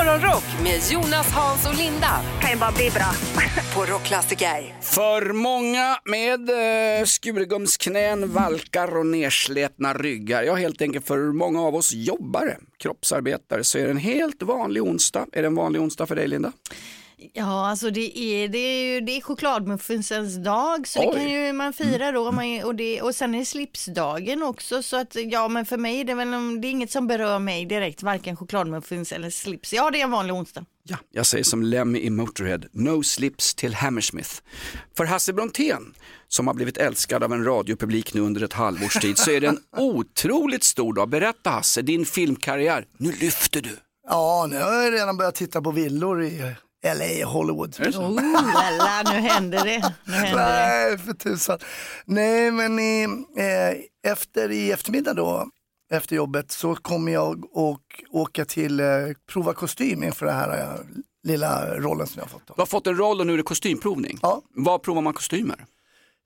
Morgonrock med Jonas, Hans och Linda kan ju bara bli bra. på Rockklassiker. För många med eh, skurgumsknän, valkar och nerslätna ryggar, ja helt enkelt för många av oss jobbare, kroppsarbetare, så är det en helt vanlig onsdag. Är det en vanlig onsdag för dig Linda? Ja, alltså det är, det är, ju- det är chokladmuffinsens dag så Oj. det kan ju man fira då. Man, och, det, och sen är det slipsdagen också så att ja men för mig är det väl det är inget som berör mig direkt, varken chokladmuffins eller slips. Ja, det är en vanlig onsdag. Ja, jag säger som Lemmy i Motorhead, no slips till Hammersmith. För Hasse Brontén, som har blivit älskad av en radiopublik nu under ett halvårs tid, så är det en otroligt stor dag. Berätta Hasse, din filmkarriär, nu lyfter du. Ja, nu har jag redan börjat titta på villor i LA, Hollywood. Oh, lala, nu händer det. Nu händer det. Nej, för tusan. Nej, men i, eh, efter i eftermiddag då, efter jobbet, så kommer jag och åka till eh, prova kostym inför den här eh, lilla rollen som jag har fått. Då. Du har fått en roll och nu är det kostymprovning. Ja. Var provar man kostymer?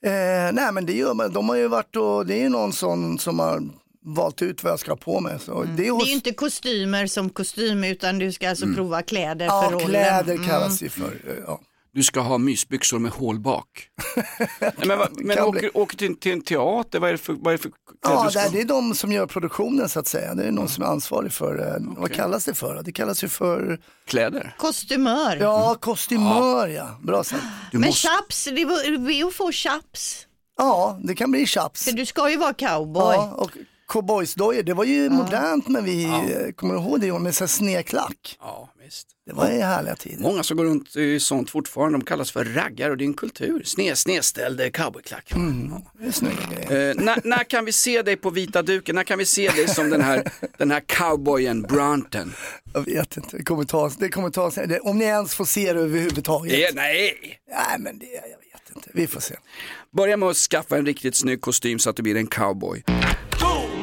Eh, nej, men det gör man. De har ju varit och det är ju någon sån som har valt ut vad jag ska ha på mig. Så det, är Det hos, är ju inte kostymer som kostym utan du ska alltså prova kläder för ja, rollen. kläder Mm. kallas det för. eh, Ja. Du ska ha mysbyxor med hål bak. Nej, men men åker, åker till, till en teater, vad är det för, vad är det för kläder Ja, du ska det, ha? det är de som gör produktionen så att säga. Det är någon som är ansvarig för, eh, vad kallas det för? Det kallas ju för, Kläder? Kostymör. ja, kostymör ja. Bra sagt. Du Men måste, chaps, det är ju att få chaps. Ja, det kan bli chaps. För du ska ju vara cowboy. Ja, och cowboysdojor, det var ju modernt när vi, eh, kommer du ihåg det, med så här snedklack. ja, visst. Det var ju härliga tider. Många som går runt i sånt fortfarande, de kallas för raggar och det är en kultur. Sne, snedställd cowboyklack. Det är grejer. Eh, när, när kan vi se dig på vita duken? När kan vi se dig som den här, den här cowboyen Brunton? Jag vet inte, det kommer ta, det kommer ta det, om ni ens får se det överhuvudtaget. Det, nej! Nej men det, jag vet inte, vi får se. Börja med att skaffa en riktigt snygg kostym så att du blir en cowboy.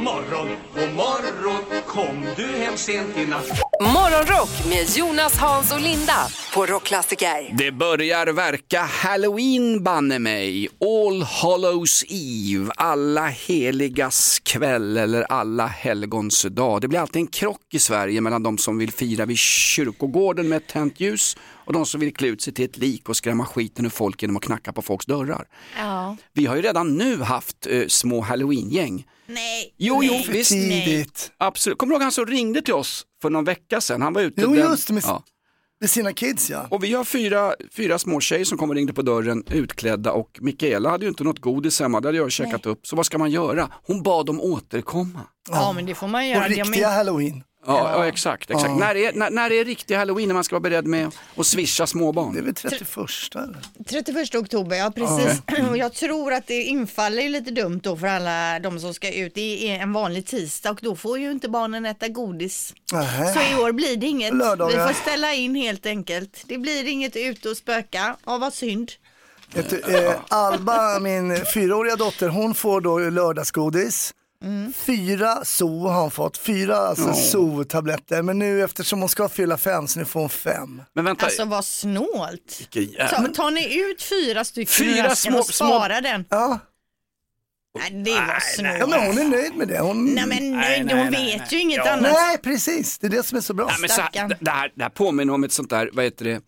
Morgon, god morgon, kom du hem sent i natt? Morgonrock med Jonas, Hans och Linda på Rockklassiker. Det börjar verka halloween banne mig, All Hallows Eve, alla heligas kväll eller alla helgons dag. Det blir alltid en krock i Sverige mellan de som vill fira vid kyrkogården med ett tänt ljus och de som vill klä ut sig till ett lik och skrämma skiten ur folk genom att knacka på folks dörrar. Ja. Vi har ju redan nu haft eh, små halloween-gäng. Nej. Jo, jo, Nej. visst. Tidigt. Absolut. Kommer du ihåg han som ringde till oss för någon vecka sedan? Han var ute Jo, den... just det, med- ja. Med sina kids ja. Och vi har fyra, fyra små tjejer som kom och ringde på dörren utklädda och Mikaela hade ju inte något godis hemma, det hade jag käkat upp. Så vad ska man göra? Hon bad dem återkomma. Ja, men det får man göra. Ja, riktiga men, halloween. Ja, ja. exakt. exakt. När, är, när, när är riktig halloween när man ska vara beredd med att swisha Det är småbarn? väl 31 eller? 31 oktober, ja precis. Och jag tror att det infaller ju lite dumt då för alla de som ska ut. Det är en vanlig tisdag och då får ju inte barnen äta godis. Nähä. Så i år blir det inget. Lördagar. Vi får ställa in helt enkelt. Det blir inget ute och spöka. Ja, vad synd. Du, eh, Alba, min fyraåriga dotter, hon får då lördagsgodis. Mm. Fyra zoo har hon fått, fyra alltså zoo-tabletter. Men nu eftersom hon ska fylla fem så nu får hon fem. Men vänta, Alltså vad snålt. vilken Ta, tar ni ut fyra stycken Fyra små- och spara den? Ja, Nej, det var snålt. ja men hon är nöjd med det. Hon... Nej men nej, nej, hon nej, vet nej. ju inget Ja. annat. Nej, precis. Det är det som är så bra. Nej, men så, här- det, här, det här påminner om ett sånt där, vad heter det,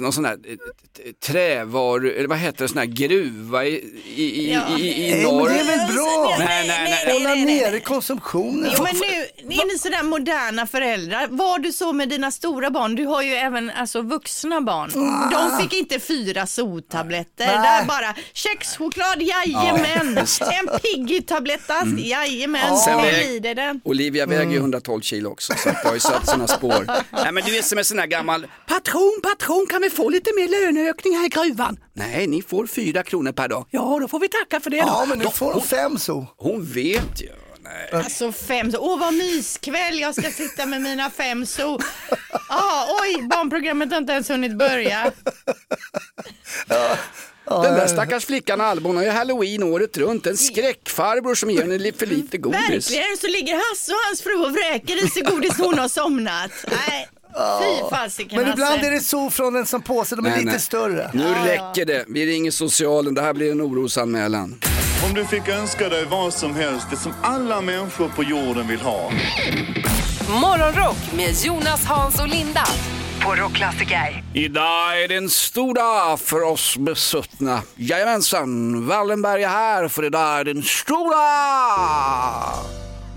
någon sån där eh, trävaru, eller vad heter det, sån här gruva i, i, i, Ja. i, i Nej, men norr. det är väl bra? Nej, nej, nej. Hålla nej, nej. nere konsumtionen. Jo men nu är ni sådär moderna föräldrar. Var du så med dina stora barn? Du har ju även alltså, vuxna barn. De fick inte fyra soltabletter. Nej. Där bara kexchoklad, jajamän. En Piggy-tablett, mm. jajamän. Sen Så väg- den. Olivia väger ju 112 kilo också så det har ju satt sina spår. Nej men du är som en sån här gammal patron, patron kan vi få lite mer löneökning här i gruvan? Nej, ni får fyra kronor per dag. Ja, då får vi tacka för det då. Ja, men nu Då- får hon fem zoo. Hon vet ju. Nej. Alltså fem, så- åh vad myskväll, jag ska sitta med mina fem so. Ah, oj, barnprogrammet har inte ens hunnit börja. Den där stackars flickan Albon har ju halloween året runt. En skräckfarbror som ger henne för lite godis. Verkligen, så ligger Hasse och hans fru och vräker i sig godis hon har somnat. Nej, fy fasiken Men ibland Hasse. är det zoo från en som påse, de är Nej, lite nej. större. Nu räcker det. Vi ringer socialen. Det här blir en orosanmälan. Om du fick önska dig vad som helst, det som alla människor på jorden vill ha. Morgonrock med Jonas, Hans och Linda på Rockklassiker. Idag är det en stor dag för oss besuttna. Jajamensan, Wallenberg är här för idag är det en stor dag.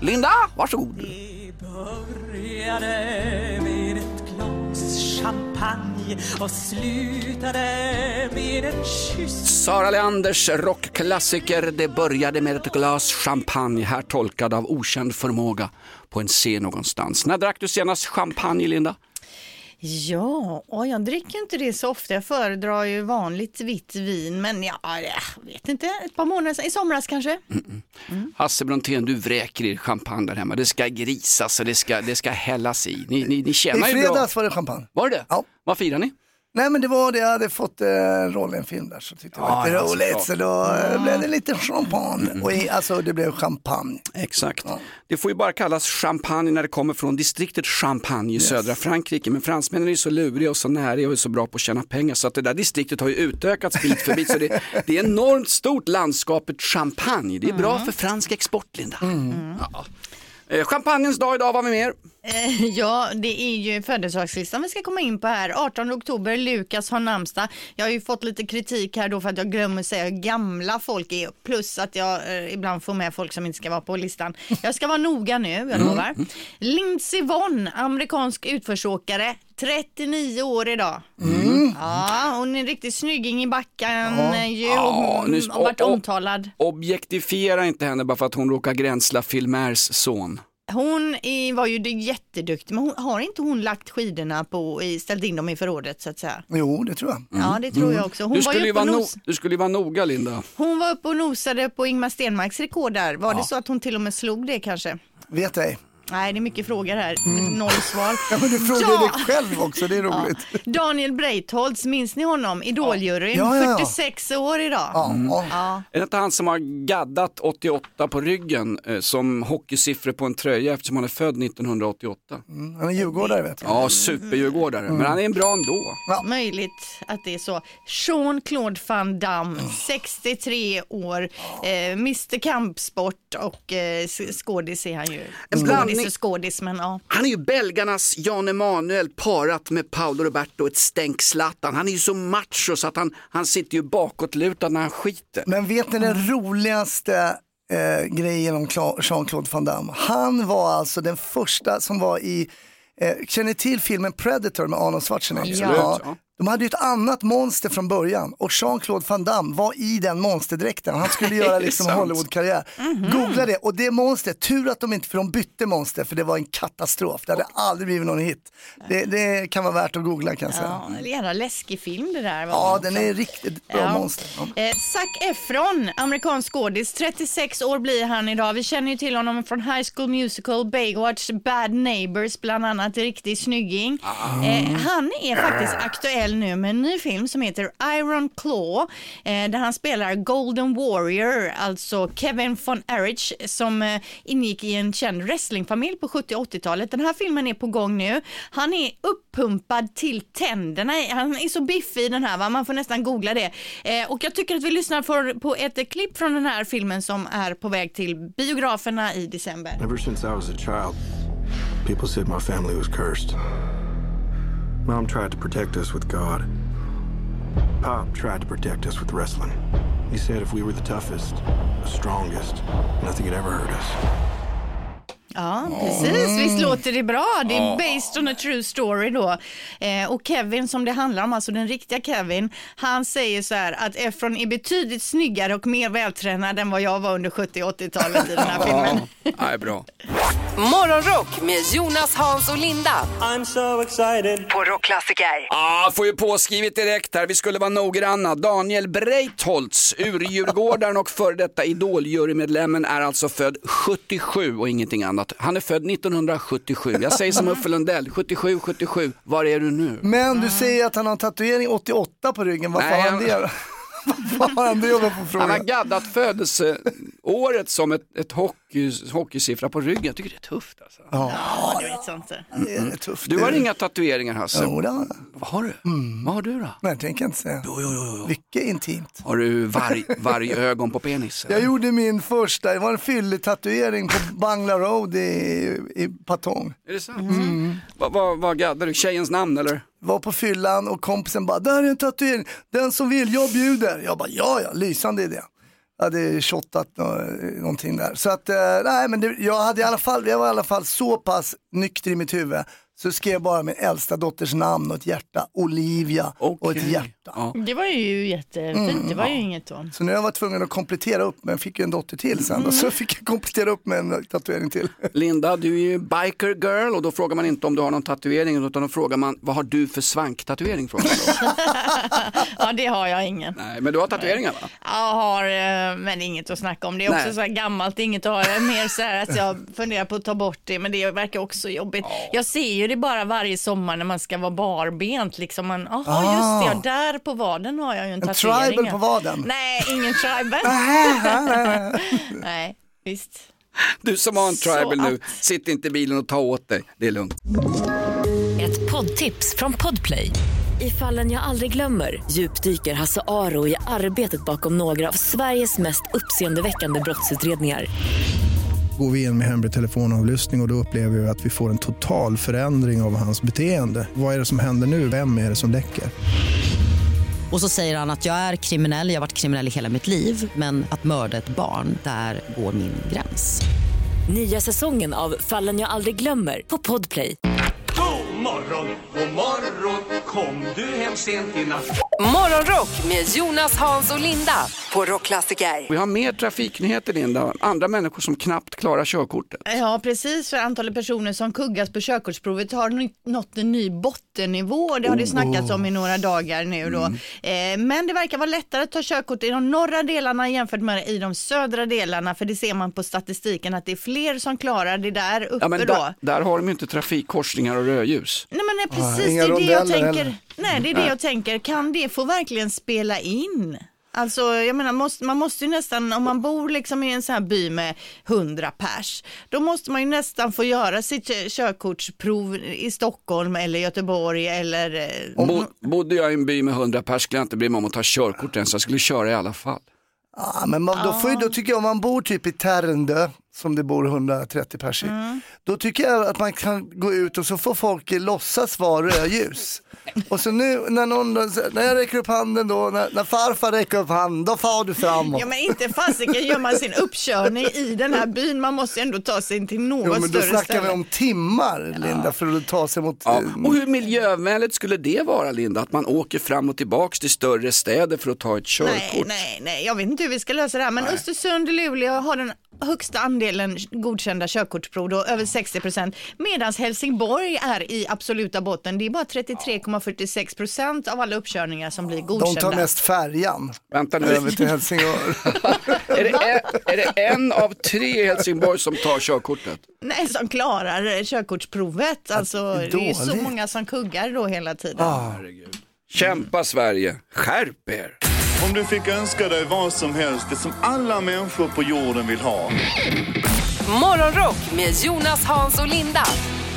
Linda, varsågod. Det började champagne och slutade med en kyss Sara Leanders rockklassiker Det började med ett glas champagne, här tolkad av okänd förmåga på en scen någonstans. När drack du senast champagne, Linda? Ja, och jag dricker inte det så ofta. Jag föredrar ju vanligt vitt vin, men ja, jag vet inte, ett par månader sedan, i somras kanske. Hasse Brontén, du vräker i champagne där hemma. Det ska grisas och det ska, det ska hällas i. Ni, ni, ni I tjänar ju bra. fredags var det champagne. Var det det? Ja. Vad firar ni? Nej men det var det, jag hade fått eh, roll i en film där så tyckte jag Ja, det var ja, lite roligt så då eh, blev det lite champagne. Och i, alltså det blev champagne. Exakt. Det får ju bara kallas champagne när det kommer från distriktet Champagne i södra Frankrike. Men fransmännen är ju så luriga och så nära och är så bra på att tjäna pengar så att det där distriktet har ju utökats bit för bit. Så det, det är enormt stort landskapet Champagne. Det är bra för fransk export, Linda. Ja. Eh, Champagnens dag idag, vad har vi mer? Eh, Ja, det är ju födelsedagslistan vi ska komma in på här. 18 oktober, Lukas har namnsdag. Jag har ju fått lite kritik här då för att jag glömmer säga hur gamla folk är. Plus att jag eh, ibland får med folk som inte ska vara på listan. Jag ska vara noga nu, jag lovar. Lindsey Vonn, amerikansk utförsåkare. 39 år idag. Ja, hon är en riktig snygging i backen eh, ju. Ja, nu- har varit omtalad. Objektifiera inte henne bara för att hon råkar gränsla Phil Mairs son. Hon är, var ju jätteduktig, men hon, har inte hon lagt skidorna på, i, ställt in dem i förrådet så att säga? Jo det tror jag. Ja, det tror jag också. Hon Du var, skulle, ju ju vara no- du skulle ju vara noga, Linda. hon var uppe och nosade på Ingmar Stenmarks rekord där. Var det så att hon till och med slog det kanske? Vet ej. Nej, det är mycket frågor här. Noll svar. Mm. Ja, men du frågar Ja. dig själv också, det är Ja. roligt. Daniel Breitholtz, minns ni honom? Idoljuryn, Ja, ja, ja. 46 år idag. Ja, ja. Ja. Är det inte han som har gaddat 88 på ryggen eh, som hockeysiffror på en tröja eftersom han är född 1988? Mm, Han är djurgårdare vet jag. Ja, superdjurgårdare, men han är en bra ändå. Möjligt att det är så. Jean-Claude Van Damme, 63 år, eh, Mr Kampsport och eh, skådis är han ju. En blandning- Skådis och skådis, men ja. Han är ju belgarnas Jan Emanuel parat med Paolo Roberto, ett stänk Zlatan. Han är ju så macho så att han, han sitter ju bakåtlutad när han skiter. Men vet ni den roligaste eh, grejen om Cla- Jean-Claude Van Damme? Han var alltså den första som var i, eh, känner ni till filmen Predator med Arnold Schwarzenegger? Absolut, ja. De hade ju ett annat monster från början och Jean-Claude Van Damme var i den monsterdräkten. Han skulle göra liksom? Hollywood-karriär. Googla det och det monstret, tur att de inte, för de bytte monster för det var en katastrof. Det hade aldrig blivit någon hit. Det, det kan vara värt att googla kan jag säga. Ja, en jävla läskig film det där. Ja, den är riktigt bra Ja. monster. Ja. Eh, Zac Efron, amerikansk skådis, 36 år blir han idag. Vi känner ju till honom från High School Musical, Baywatch, Bad Neighbors bland annat, riktig snygging. Eh, han är faktiskt aktuell nu med en ny film som heter Iron Claw, eh, där han spelar Golden Warrior, alltså Kevin von Erich som eh, ingick i en känd wrestlingfamilj på 70 och 80-talet. Den här filmen är på gång nu. Han är uppumpad till tänderna. Han är så biffig i den här, va? man får nästan googla det. Eh, och jag tycker att vi lyssnar för, på ett klipp från den här filmen som är på väg till biograferna i december. Ever since I was a child, people said my family was cursed. Mom tried to protect us with God. Pop tried to protect us with wrestling. He said if we were the toughest, the strongest, nothing could ever hurt us. Ja, precis. Visst låter det bra? Det är based on a true story då. Eh, och Kevin som det handlar om, alltså den riktiga Kevin, han säger så här att Efron är betydligt snyggare och mer vältränad än vad jag var under 70 och 80-talet i den här filmen. Ja, är bra. Morgonrock med Jonas, Hans och Linda I'm so excited på Rockklassiker. Ja, får ju påskrivet direkt här. Vi skulle vara noggranna. Daniel Breitholtz, urdjurgårdaren och före detta Idoljurymedlemmen är alltså född 77 och ingenting annat. Han är född 1977. Jag säger som Uffe Lundell, 77, 77. Var är du nu? Men du säger att han har en tatuering 88 på ryggen, Nej, har han det? Vad fan det jobbar på Han har gaddat födelseåret som ett, ett hockey, hockeysiffra på ryggen. Jag tycker det är tufft alltså. Ja, du vet sånt där. Det är tufft. Du har Det är- inga tatueringar Hasse? Jo, det har. Vad har du? Vad har du då? Nej, det tänker jag inte säga. Mycket intimt. Har du varg, vargögon på penis? Jag gjorde min första, det var en fylletatuering på Bangla Road i, i Patong. Är det sant? Vad, vad, vad gaddade du? Tjejens namn eller? Var på fyllan och kompisen bara, där är en tatuering, den som vill, jag bjuder. Jag bara, ja ja, lysande idé. Hade shottat nå- någonting där. Så att, eh, nej men det, jag, hade i alla fall, jag var i alla fall så pass nykter i mitt huvud. Så skrev jag bara min äldsta dotters namn och ett hjärta, Olivia och ett hjärta. Ja. Det var ju jättefint, det var ju inget så. Så nu har jag varit tvungen att komplettera upp, men fick ju en dotter till sen. Och så fick jag komplettera upp med en tatuering till. Linda, du är ju biker girl och då frågar man inte om du har någon tatuering utan då frågar man vad har du för svanktatuering? Då. Ja, det har jag ingen. Nej, men du har tatueringar va? Jag har, eh, men inget att snacka om. Det är också Nej. så här gammalt, inget att ha. Jag är mer så här att jag funderar på att ta bort det, men det verkar också jobbigt. Jag ser ju det bara varje sommar när man ska vara barbent. Liksom man, aha, Ah. just det, ja, där på vaden har jag ju en, En tatuering. tribal ja. på vaden? Nej, ingen tribal. Nej, visst. Du som har en Så tribal nu, att- sitt inte i bilen och ta åt dig. Det är lugnt. Ett poddtips från Podplay. I fallen jag aldrig glömmer djupdyker Hasse Aro i arbetet bakom några av Sveriges mest uppseendeväckande brottsutredningar. Går vi in med hemlig telefonavlyssning och, och då upplever vi att vi får en total förändring av hans beteende. Vad är det som händer nu? Vem är det som läcker? Och så säger han att jag är kriminell, jag har varit kriminell i hela mitt liv men att mörda ett barn, där går min gräns. Nya säsongen av Fallen jag aldrig glömmer på Podplay. God morgon, god morgon Kom du hem sent i natt Morgonrock med Jonas, Hans och Linda på Rockklassiker. Vi har mer trafiknyheter Linda, andra människor som knappt klarar körkortet. Ja, precis. För antalet personer som kuggas på körkortsprovet har nått en ny bottennivå. Det har det snackats om i några dagar nu då. Eh, men det verkar vara lättare att ta körkort i de norra delarna jämfört med i de södra delarna. För det ser man på statistiken att det är fler som klarar det där uppe Ja, men då. där, där har de ju inte trafikkorsningar och rödljus. Nej men nej, precis, inga det är det jag tänker. heller. Nej, det är det jag tänker. Kan det få verkligen spela in? Alltså, jag menar, måste, man måste ju nästan, om man bor liksom i en sån här by med 100 pers, då måste man ju nästan få göra sitt kö- körkortsprov i Stockholm eller Göteborg eller... eh, Bo, bodde jag i en by med 100 pers skulle jag inte bry mig om att ta körkort ens, jag skulle köra i alla fall. Ja, men man, då, får ju, då tycker jag om man bor typ i Tärendö, som det bor 130 pers i, då tycker jag att man kan gå ut och så får folk låtsas vara rödljus. Och så nu när, någon, när jag räcker upp handen då, när, när farfar räcker upp handen, då far du framåt. Ja men inte fasiken gör man sin uppkörning i den här byn, man måste ändå ta sig till något Jo, men då snackar ställe. vi om timmar, Linda, för att ta sig mot... Ja. eh, Och hur miljövänligt skulle det vara Linda? Att man åker fram och tillbaks till större städer för att ta ett körkort? Nej, nej, nej, jag vet inte hur vi ska lösa det här, men Östersund och Luleå har den högsta andelen godkända körkortsprov, då, över 60 procent, medan Helsingborg är i absoluta botten. Det är bara 33,46 procent av alla uppkörningar som blir De godkända. tar mest färjan Vänta nu, över till Helsingör. är det, en, är det en av tre i Helsingborg som tar körkortet? Nej, som klarar körkortsprovet. Alltså, det är ju så många som kuggar då hela tiden. Herregud. Kämpa Sverige, skärp er! Om du fick önska dig vad som helst, det som alla människor på jorden vill ha. Morgonrock med Jonas, Hans och Linda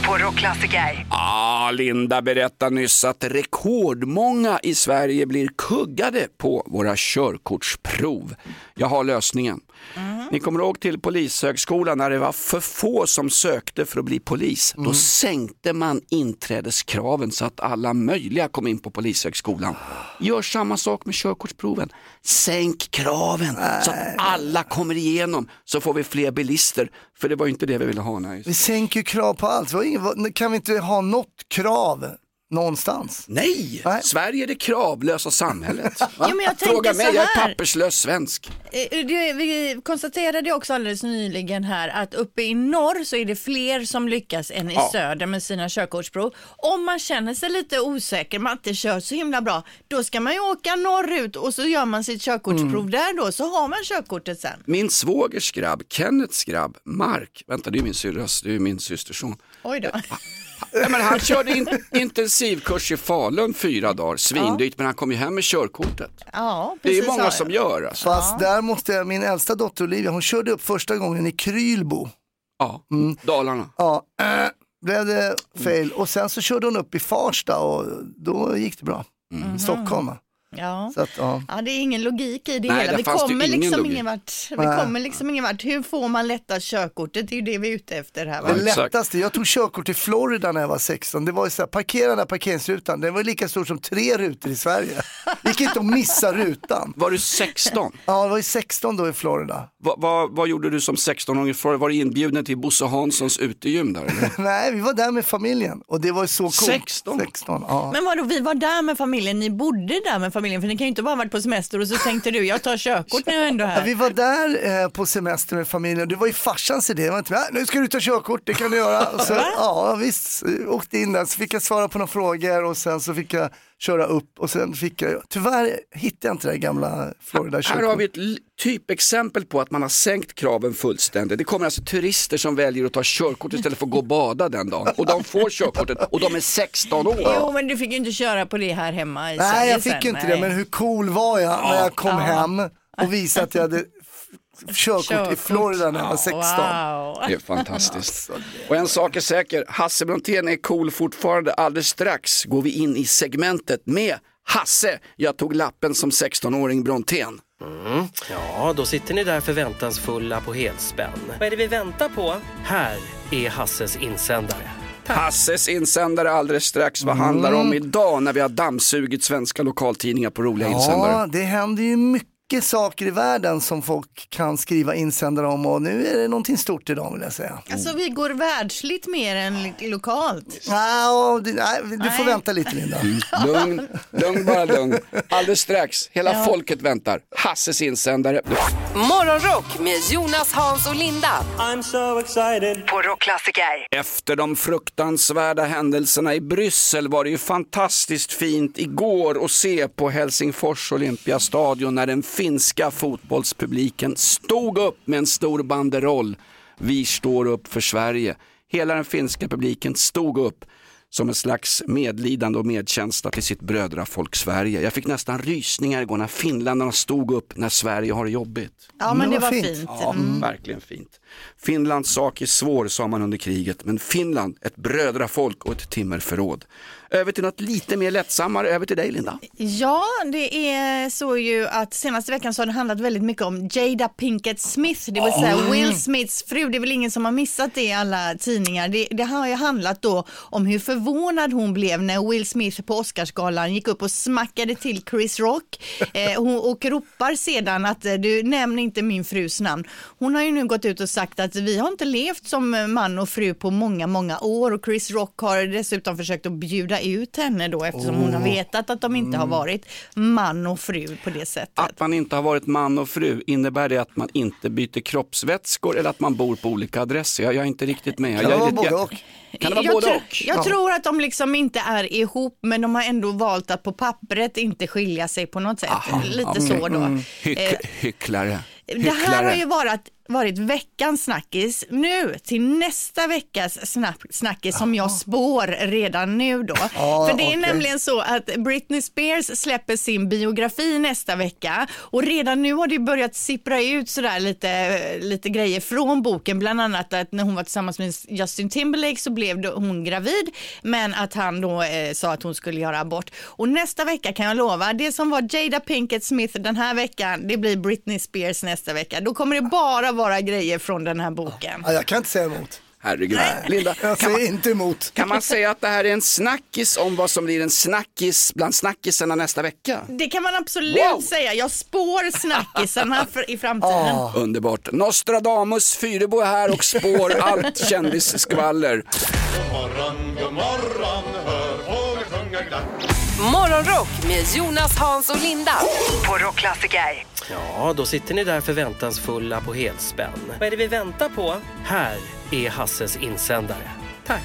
på Rockklassiker. Ah, Linda berättade nyss att rekordmånga i Sverige blir kuggade på våra körkortsprov. Jag har lösningen. Ni kommer ihåg till Polishögskolan när det var för få som sökte för att bli polis. Då sänkte man inträdeskraven så att alla möjliga kom in på Polishögskolan. Gör samma sak med körkortsproven. Sänk kraven så att alla kommer igenom så får vi fler bilister. För det var ju inte det vi ville ha. Nej. Vi sänker krav på allt. Kan vi inte ha något krav någonstans? Nej, Nej. Sverige är det kravlösa samhället. Ja, men jag tänker Fråga mig, så jag är papperslös svensk. Eh, det- Vi konstaterade också alldeles nyligen här att uppe i norr så är det fler som lyckas än i Ja. söder med sina körkortsprov. Om man känner sig lite osäker, man inte kör så himla bra, då ska man ju åka norrut och så gör man sitt körkortsprov Mm. där då, så har man körkortet sen. Min svågers grabb, Kennets grabb, Mark, vänta det är min syrras, det är min systerson. Oj då. Ja, men han körde in, intensivkurs i Falun fyra dagar, svindyrt, men han kom ju hem med körkortet. Ja, Det är ju precis, många ja. som gör alltså. Fast där måste jag, min äldsta dotter Olivia, hon körde upp första gången i Krylbo. Ja, Dalarna. Ja, äh, blev det fail. Och sen så körde hon upp i Farsta och då gick det bra. Mm. Stockholm. Ja. Så att, ja. Ja, det är ingen logik i det Nej, hela. Vi kommer, ingen liksom ingen vart. Vi kommer liksom ingen vart. Hur får man lätta körkortet? Det är ju det vi är ute efter här. Va? Det lättaste, jag tog körkort i Florida när jag var 16. Det var ju så här, parkera den här parkeringsrutan, den var lika stor som tre rutor i Sverige. Det gick inte att missa rutan. Var du 16? Ja, det var ju 16 då i Florida. vad, vad, vad gjorde du som 16-åring? i Florida? Var du inbjuden till Bosse Hanssons utegym där? Eller? Nej, vi var där med familjen och det var ju så coolt. 16? 16 ja. Men vadå, vi var där med familjen, ni bodde där med familjen för ni kan ju inte bara ha varit på semester och så tänkte du, jag tar körkort när jag ändå är Ja, här. vi var där eh, på semester med familjen, det var ju farsans idé. Var inte, "Ah, nu ska du ta körkort, det kan du göra. Och så, ja visst, åkte in där, så fick jag svara på några frågor och sen så fick jag köra upp och sen fick jag, tyvärr hittade jag inte det gamla Florida Här har vi ett typexempel på att man har sänkt kraven fullständigt. Det kommer alltså turister som väljer att ta körkort istället för att gå och bada den dagen. Och de får körkortet och de är 16 år. Jo, men du fick ju inte köra på det här hemma i Nej, jag fick ju inte nej. det, men hur cool var jag när jag kom hem och visade att jag hade f- körkort, i Körkort. Florida när jag var 16. Wow. Det är fantastiskt. Och en sak är säker, Hasse Brontén är cool fortfarande. Alldeles strax går vi in i segmentet med Hasse. Jag tog lappen som 16-åring Brontén. Mm. Ja, då sitter ni där förväntansfulla på helspänn. Vad är det vi väntar på? Här är Hasses insändare. Hasses insändare alldeles strax. Vad handlar det om idag när vi har dammsugit svenska lokaltidningar på roliga Ja, insändare? det händer ju mycket saker i världen som folk kan skriva insändare om och nu är det någonting stort idag vill jag säga. Alltså vi går världsligt mer än lokalt. Ja, det- nej, du får Nej. vänta lite Linda. Lugn, lugn bara lugn. Alldeles strax, hela Ja. folket väntar. Hasses insändare. Morgonrock med Jonas, Hans och Linda I'm so excited. på Rockklassiker. Efter de fruktansvärda händelserna i Bryssel var det ju fantastiskt fint igår att se på Helsingfors Olympiastadion när den finska fotbollspubliken stod upp med en stor banderoll. Vi står upp för Sverige. Hela den finska publiken stod upp som en slags medlidande och medkänsla till sitt brödrafolk Sverige. Jag fick nästan rysningar igår när finländarna stod upp när Sverige har det jobbigt. Ja, men det det var fint. fint. Ja, verkligen fint. Finlands sak är svår sa man under kriget, men Finland, ett brödrafolk och ett timmerförråd. Över till något lite mer lättsammare, över till dig Linda. Ja, det är så ju att senaste veckan så har det handlat väldigt mycket om Jada Pinkett Smith, det vill säga Will Smiths fru. Det är väl ingen som har missat det i alla tidningar. Det, det har ju handlat då om hur förvånad hon blev när Will Smith på Oscarsgalan gick upp och smackade till Chris Rock eh, hon, och ropar sedan att eh, du nämner inte min frus namn. Hon har ju nu gått ut och sagt att vi har inte levt som man och fru på många, många år och Chris Rock har dessutom försökt att bjuda ut henne då eftersom hon har vetat att de inte har varit man och fru på det sättet. Att man inte har varit man och fru, innebär det att man inte byter kroppsvätskor eller att man bor på olika adresser? Jag, jag är inte riktigt med. Jag lite- både och? Kan det vara jag både tro- och? Jag Ja. tror att de liksom inte är ihop men de har ändå valt att på pappret inte skilja sig på något sätt. Lite okej. så då. Hyck, Eh, hycklare. det här har ju varit, varit veckans snackis. Nu till nästa veckas snack, snackis som jag spår redan nu då. Ja, För det är okej. nämligen så att Britney Spears släpper sin biografi nästa vecka och redan nu har det börjat sippra ut sådär lite, lite grejer från boken. Bland annat att när hon var tillsammans med Justin Timberlake så blev hon gravid men att han då eh, sa att hon skulle göra abort. Och nästa vecka kan jag lova, det som var Jada Pinkett Smith den här veckan, det blir Britney Spears nästa vecka. Då kommer det bara vara grejer från den här boken. Ja, jag kan inte säga emot. Herregud. Linda, Jag kan man, säger inte emot. kan man säga att det här är en snackis om vad som blir en snackis bland snackisarna nästa vecka? Det kan man absolut Wow. säga. Jag spår snackisarna för, i framtiden. Underbart. Nostradamus Fyrebo är här och spår allt kändisskvaller. God morgon, god morgon, hör fåglar sjunga glatt. Morgonrock med Jonas, Hans och Linda på Rockklassiker. Ja, då sitter ni där förväntansfulla på helspänn. Vad är det vi väntar på? Här är Hasses insändare. Tack.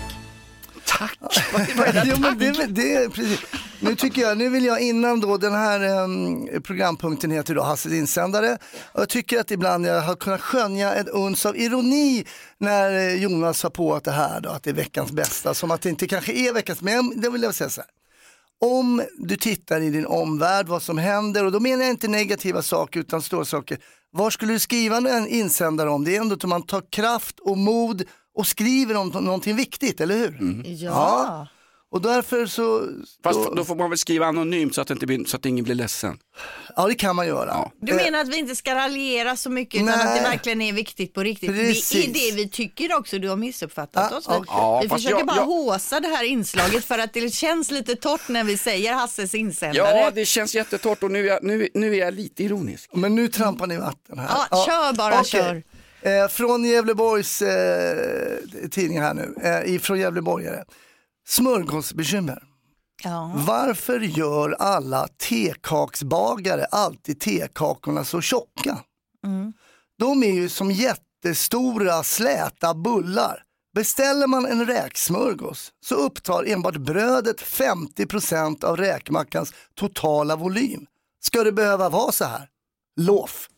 Tack. jo, men det, det är precis. Nu tycker jag, nu vill jag innan då den här em, programpunkten heter då Hasses insändare. Och jag tycker att ibland jag har kunnat skönja en uns av ironi när eh, Jonas sa på att det här då, att det är veckans bästa, som att det inte kanske är veckans, men det vill jag säga så här. Om du tittar i din omvärld, vad som händer, och då menar jag inte negativa saker utan stora saker. Var skulle du skriva en insändare om? Det är ändå att man tar kraft och mod och skriver om någonting viktigt, eller hur? Ja. Och därför så... Fast då, då får man väl skriva anonymt så att, det inte blir, så att ingen blir ledsen. ja, det kan man göra. Du menar att vi inte ska raljera så mycket utan Nej. att det verkligen är viktigt på riktigt. Det Precis. är det vi tycker också, du har missuppfattat Ah, oss. Vi, okej. Ja, vi försöker jag- bara jag- håsa det här inslaget för att det känns lite torrt när vi säger Hasses insändare. Ja, det känns jättetorrt och nu är jag, nu, nu är jag lite ironisk. Men nu trampar ni vatten här. Ja, kör bara, okej. kör. Eh, från Gävleborgs eh, tidning här nu, eh, från Gävleborgare. Smörgåsbekymmer. Ja. Varför gör alla tekaksbagare alltid tekakorna så tjocka? Mm. De är ju som jättestora släta bullar. Beställer man en räksmörgås så upptar enbart brödet 50% av räkmackans totala volym. Ska det behöva vara så här? Lof.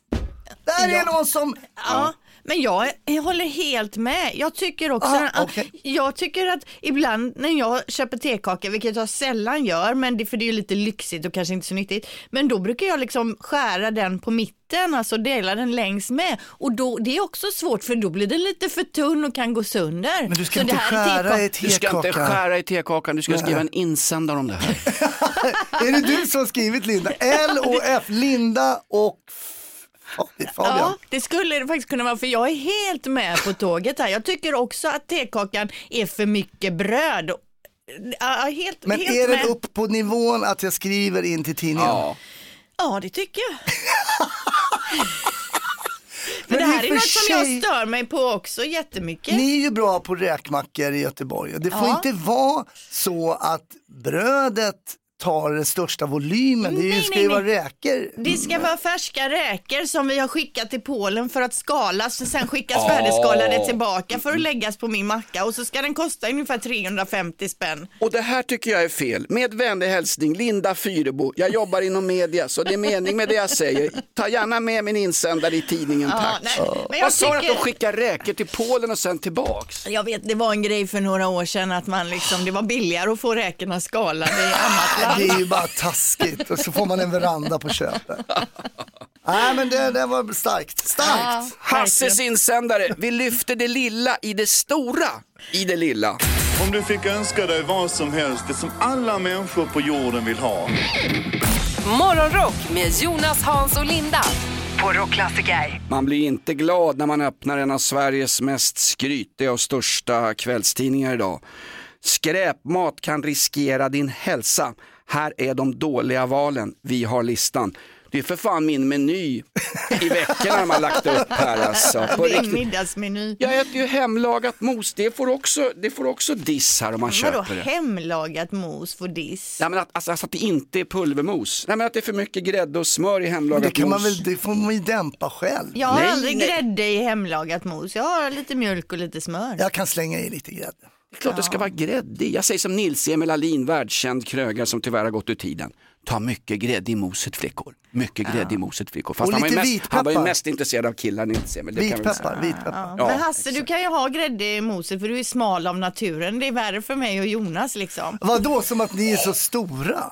Där är någon som... Ja, men jag, jag håller helt med. Jag tycker också Ah, att, okej. jag tycker att ibland när jag köper tekaka, vilket jag sällan gör, men det, för det är ju lite lyxigt och kanske inte så nyttigt, men då brukar jag liksom skära den på mitten, alltså dela den längs med. Och då, det är också svårt för då blir den lite för tunn och kan gå sönder. Men du ska Så inte skära i Du ska inte tekaka. skära i tekakan, du ska skriva en insändare om det här. Är det du som skrivit Linda? L-O-F, Linda och F- Fabian. Ja, det skulle det faktiskt kunna vara för jag är helt med på tåget här. Jag tycker också att tekakan är för mycket bröd. Ja, helt, Men helt är med. den upp på nivån att jag skriver in till tidningen? Ja. Ja, det tycker jag. Men Men det här är något som jag stör mig på också jättemycket. Ni är ju bra på räkmackor i Göteborg. Det får Ja. inte vara så att brödet tar den största volymen. Det Nej, ska nej, ju vara nej. räkor. Det ska vara färska räkor som vi har skickat till Polen för att skalas och sen skickas färdigskalade tillbaka för att läggas på min macka och så ska den kosta ungefär 350 spänn. Och det här tycker jag är fel. Med vänlig hälsning Linda Fyrebo. Jag jobbar inom media så det är mening med det jag säger. Ta gärna med min insändare i tidningen Ja, tack. nej, men jag Vad sa du att tycker- de skickar räkor till Polen och sen tillbaks? Jag vet, det var en grej för några år sedan att man liksom, det var billigare att få räkorna skalade i annat land. Det är ju bara taskigt och så får man en veranda på köpet. Nej men det, det var starkt. Starkt! Hasses insändare. Vi lyfter det lilla i det stora i det lilla. Om du fick önska dig vad som helst, det som alla människor på jorden vill ha. Morgonrock med Jonas, Hans och Linda på Rockklassiker. Man blir inte glad när man öppnar en av Sveriges mest skrytiga och största kvällstidningar idag. Skräpmat kan riskera din hälsa. Här är de dåliga valen. Vi har listan. Det är för fan min meny i veckorna man lagt upp här alltså. På Det är en riktigt. middagsmeny. Jag äter ju hemlagat mos. Det får också, det får också diss här om man Vadå köper det. hemlagat mos för diss? Nej, men att, alltså, alltså att det inte är pulvermos. Nej, men att det är för mycket grädde och smör i hemlagat det, kan man mos. väl, det får man ju dämpa själv. Jag har Nej, aldrig nej. grädde i hemlagat mos. Jag har lite mjölk och lite smör. Jag kan slänga i lite grädde. Det är klart det ska vara grädde i. Jag säger som Nils-Emil Alin, världskänd krögare som tyvärr har gått ur tiden. Ta mycket grädde i moset flickor. Mycket grädde i moset flickor. Fast Och han var, mest, han var ju vitpeppar. mest intresserad av killar Nils-Emil. det kan vi väl säga. Vitpeppar, vitpeppar. Ja, Men Hasse, du kan ju ha grädde i moset för du är smal av naturen. Det är värre för mig och Jonas liksom. Vadå, som att ni är så stora?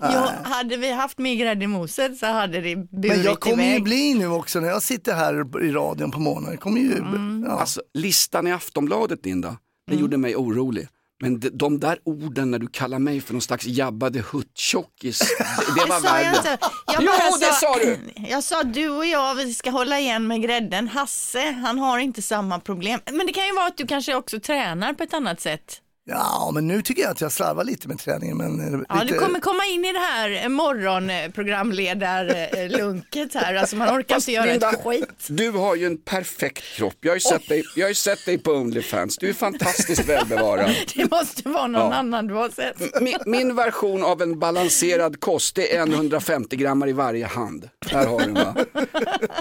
Ja, hade vi haft mer grädde i moset så hade det burit Men jag kommer ju iväg. bli nu också när jag sitter här i radion på morgonen. Jag kommer ju, Mm. ja. Alltså, listan i Aftonbladet, Linda, det gjorde mig orolig. Men de, de där orden när du kallar mig för någon slags jabbade hutt-tjockis, det, det var jag värre. Jag Jo, bara det sa du! Jag sa du och jag, vi ska hålla igen med grädden. Hasse, han har inte samma problem. Men det kan ju vara att du kanske också tränar på ett annat sätt. Ja, men nu tycker jag att jag slarvar lite med träningen. Men eh, Ja, lite... du kommer komma in i det här morgonprogramledarlunket här. Alltså man orkar Fast inte göra Linda, ett skit. Du har ju en perfekt kropp. Jag har ju sett, dig, jag har ju sett dig på Onlyfans. Du är fantastiskt välbevarad. Det måste vara någon Ja. annan du har sett. Min, min version av en balanserad kost, det är en 150 grammar i varje hand. Där har du va.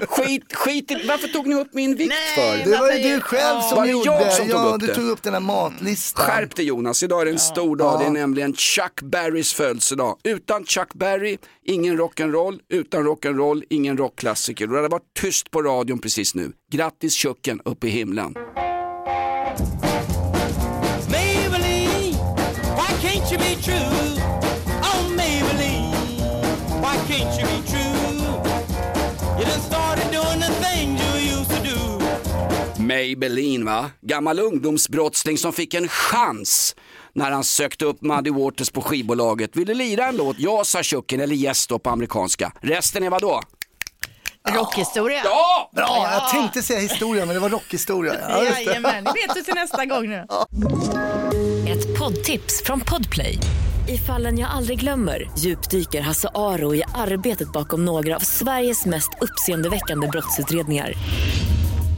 Skit, skit varför tog ni upp min vikt Nej, för? Det var ju du själv Ja. som Var det gjorde jag som tog ja, upp du det? tog upp den här matlistan. Skärp upp det Jonas, idag är det en stor dag, det är nämligen Chuck Berrys födelsedag. Utan Chuck Berry, ingen rock'n'roll, utan rock'n'roll, ingen rockklassiker. Det hade varit tyst på radion precis nu. Grattis Chucken upp i himlen. Maybelline, why can't you be true? Oh, Maybelline, why can't you be Maybelline va? Gammal ungdomsbrottsling som fick en chans när han sökte upp Muddy Waters på skivbolaget. Ville lira en låt, ja sa Chucken, eller yes då på amerikanska. Resten är vadå? Rockhistoria. Ja! Bra, jag tänkte säga historia men det var rockhistoria. Ja, just det. Jajamän, det vet du till nästa gång nu. Ett poddtips från Podplay. I fallen jag aldrig glömmer djupdyker Hasse Aro i arbetet bakom några av Sveriges mest uppseendeväckande brottsutredningar.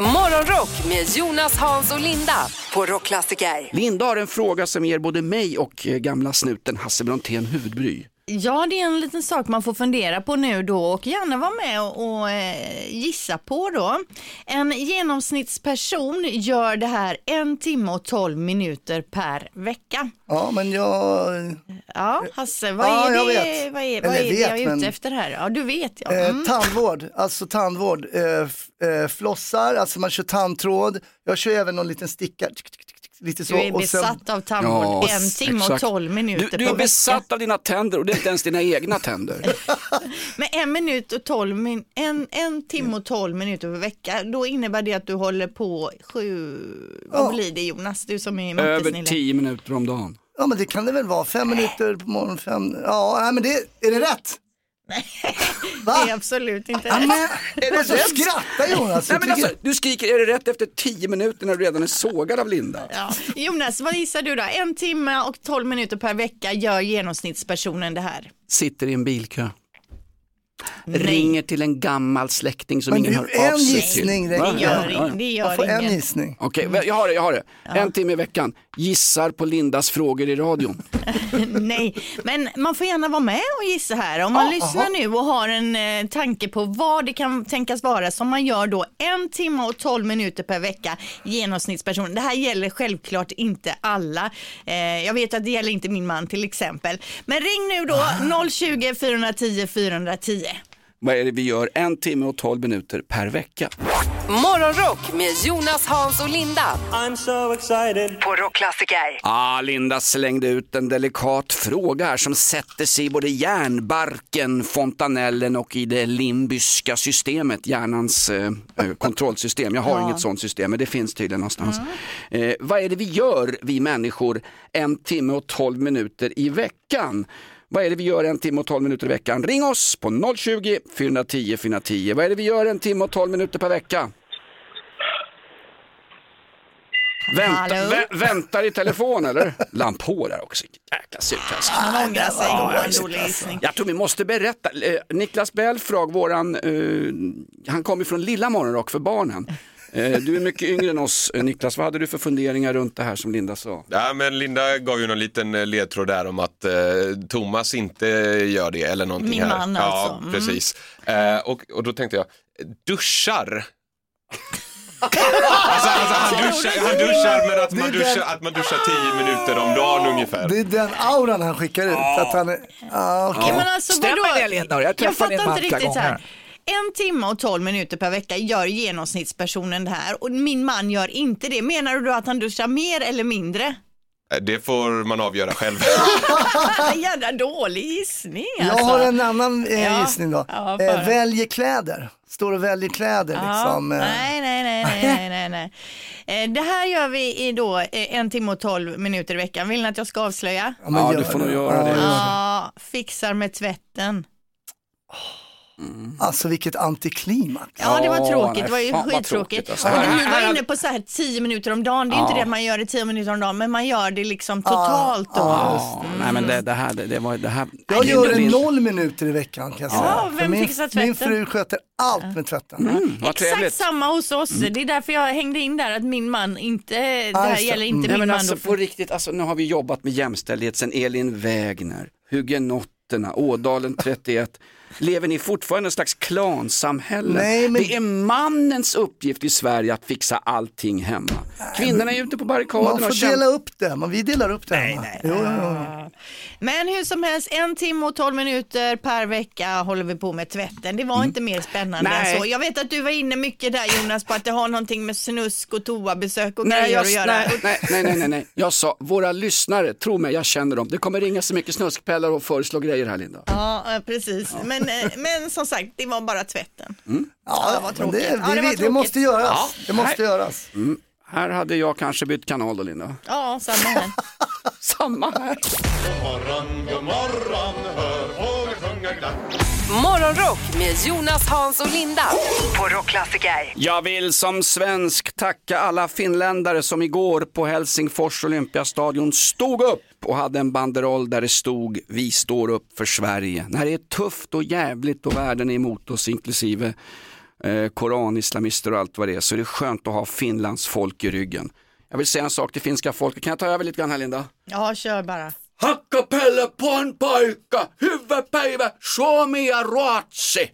Morgonrock med Jonas, Hans och Linda på Rockklassiker. Linda har en fråga som ger både mig och eh, gamla snuten Hasse Brontén huvudbry. Ja, det är en liten sak man får fundera på nu då och gärna vara med och, och eh, gissa på då. En genomsnittsperson gör det här en timme och 12 minuter per vecka. Ja, men jag... Ja, Hasse, vad Ja, är jag det, vet. vad är, vad Eller är det jag är vet, ute men- efter här? Ja, du vet ja. Eh, Mm. tandvård, alltså tandvård. Eh, eh, flossar, alltså man kör tandtråd. Jag kör även någon liten sticka. Lite så. Du är och sen- besatt av tandvård en timme och exakt. 12 minuter Du, du är vecka. besatt av dina tänder och det är inte ens dina egna tänder. Men en minut och 12 min, en, en timme och 12 minuter per vecka, då innebär det att du håller på sju, vad blir det Jonas, du som är Över tio minuter om dagen. Ja men det kan det väl vara, fem minuter på morgonen, fem, ja men det, är det rätt? Det är absolut inte Ja, rätt. men, alltså, skrattar Jonas. Nej, men alltså, du skriker, är det rätt efter tio minuter när du redan är sågad av Linda? Ja. Jonas, vad gissar du då? En timme och 12 minuter per vecka gör genomsnittspersonen det här. Sitter i en bilkö. Ringer till en gammal släkting som Men ingen hör av en sig gissning till. räcker. Det gör, Ja, ja, ja. det Jag gör får en ingen. gissning. Okej, men jag har det, jag har det. En timme i veckan. Gissar på Lindas frågor i radion. Nej, men man får gärna vara med och gissa här. Om man lyssnar nu och har en eh, tanke på vad det kan tänkas vara som man gör då en timme och 12 minuter per vecka genomsnittsperson. Det här gäller självklart inte alla. Eh, jag vet att det gäller inte min man till exempel. Men ring nu då 020 410 410. Vad är det vi gör en timme och tolv minuter per vecka? Morgonrock med Jonas, Hans och Linda I'm so excited. på Rockklassiker. Ah, Linda slängde ut en delikat fråga här som sätter sig i både hjärnbarken, fontanellen och i det limbiska systemet, hjärnans eh, eh, kontrollsystem. Jag har inget sånt system, men det finns tydligen någonstans. Eh, vad är det vi gör, vi människor, en timme och tolv minuter i veckan? Vad är det vi gör en timme och 12 minuter i veckan? Ring oss på 020 410 410. Vad är det vi gör en timme och 12 minuter per vecka? Vänta, vä- väntar i telefon eller? Lamp på där också. Jäkla surtask. Han ångrar sig. Dålig gissning. Jag tror vi måste berätta. Eh, Niklas Belfrag, våran, eh, han kommer från Lilla Morgonrock för barnen. Eh, du är mycket yngre än oss eh, Niklas. Vad hade du för funderingar runt det här som Linda sa? Ja, men Linda gav ju någon liten eh, ledtråd där om att eh, Thomas inte gör det eller någonting Min här. man ja, alltså. Mm. precis. Eh, och, och då tänkte jag, duschar. alltså, alltså, han, duschar, han duschar men att man duschar, att man duschar tio minuter om dagen ungefär. Det är den auran han skickar ut. Att han är, ah, okej. Ja, men alltså, Stämmer det, Linda? Jag Jag träffade inte man flera här. En timme och 12 minuter per vecka gör genomsnittspersonen det här och min man gör inte det. Menar du då att han duschar mer eller mindre? Eh, Det får man avgöra själv. Jävla dålig gissning Jag alltså. har en annan eh, Ja. gissning då. Ja, för. eh, väljer kläder. Står och väljer kläder Ja, liksom. Eh. nej, nej, nej, nej, nej, nej. Eh, Det här gör vi i då eh, en timme och 12 minuter i veckan. Vill ni att jag ska avslöja? Ja, men Ja, gör du får nog göra Ja, det. Ja, fixar med tvätten. Alltså vilket antiklimax. Ja, det var Ja, tråkigt. Det var ju skittråkigt. tråkigt, alltså. Och ni var inne på så här 10 minuter om dagen. Det är ju inte Ja. det att man gör det 10 minuter om dagen, men man gör det liksom totalt då. Ja, nej men det, det här, det, det var det här. Jag gör det noll minuter i veckan kan jag säga. Ja, vem min, fixar tvätten? min fru sköter allt med tvätten. Mm, Exakt trevligt. samma hos oss. Det är därför jag hängde in där att min man inte, det här det. gäller inte Nej, min men man. alltså på riktigt, alltså, nu har vi jobbat med jämställdhet sen Elin Wägner, Hugenotterna, Ådalen 31. Lever ni fortfarande i en slags klansamhälle? Nej, men- Det är mannens uppgift i Sverige att fixa allting hemma. Kvinnorna är ute på barrikaderna Man får dela upp det, men vi delar upp det hemma. Jo, jo, jo. Men hur som helst, en timme och 12 minuter per vecka håller vi på med tvätten. Det var inte mer spännande Nej. än så. Jag vet att du var inne mycket där Jonas på att det har någonting med snusk och toabesök och Nej, grejer jag, att göra. nej, nej, nej, nej, nej, nej. Jag sa, våra lyssnare, tro mig, jag känner dem. Det kommer ringa så mycket snuskpellar och föreslå grejer här Linda. Ja, precis. Men, eh, men som sagt, det var bara tvätten. Ja, det var men tråkigt. det, Ja, det var det, måste göras. Ja. Det måste Nej. göras. Mm. Här hade jag kanske bytt kanal då Linda. Ja, samma här. Samma här. morgon, god morgon, hör fåglar sjunga glatt. Morgonrock med Jonas, Hans och Linda på Rockklassiker. Jag vill som svensk tacka alla finländare som igår på Helsingfors Olympiastadion stod upp och hade en banderoll där det stod Vi står upp för Sverige. När det är tufft och jävligt och världen är emot oss inklusive eh, koranislamister och allt vad det är så är det skönt att ha Finlands folk i ryggen. Jag vill säga en sak till finska folket, kan jag ta över lite grann här Linda? Ja, kör bara. Hakka Pelle på en pojka, huvudpäivä, Suomi ruotsi.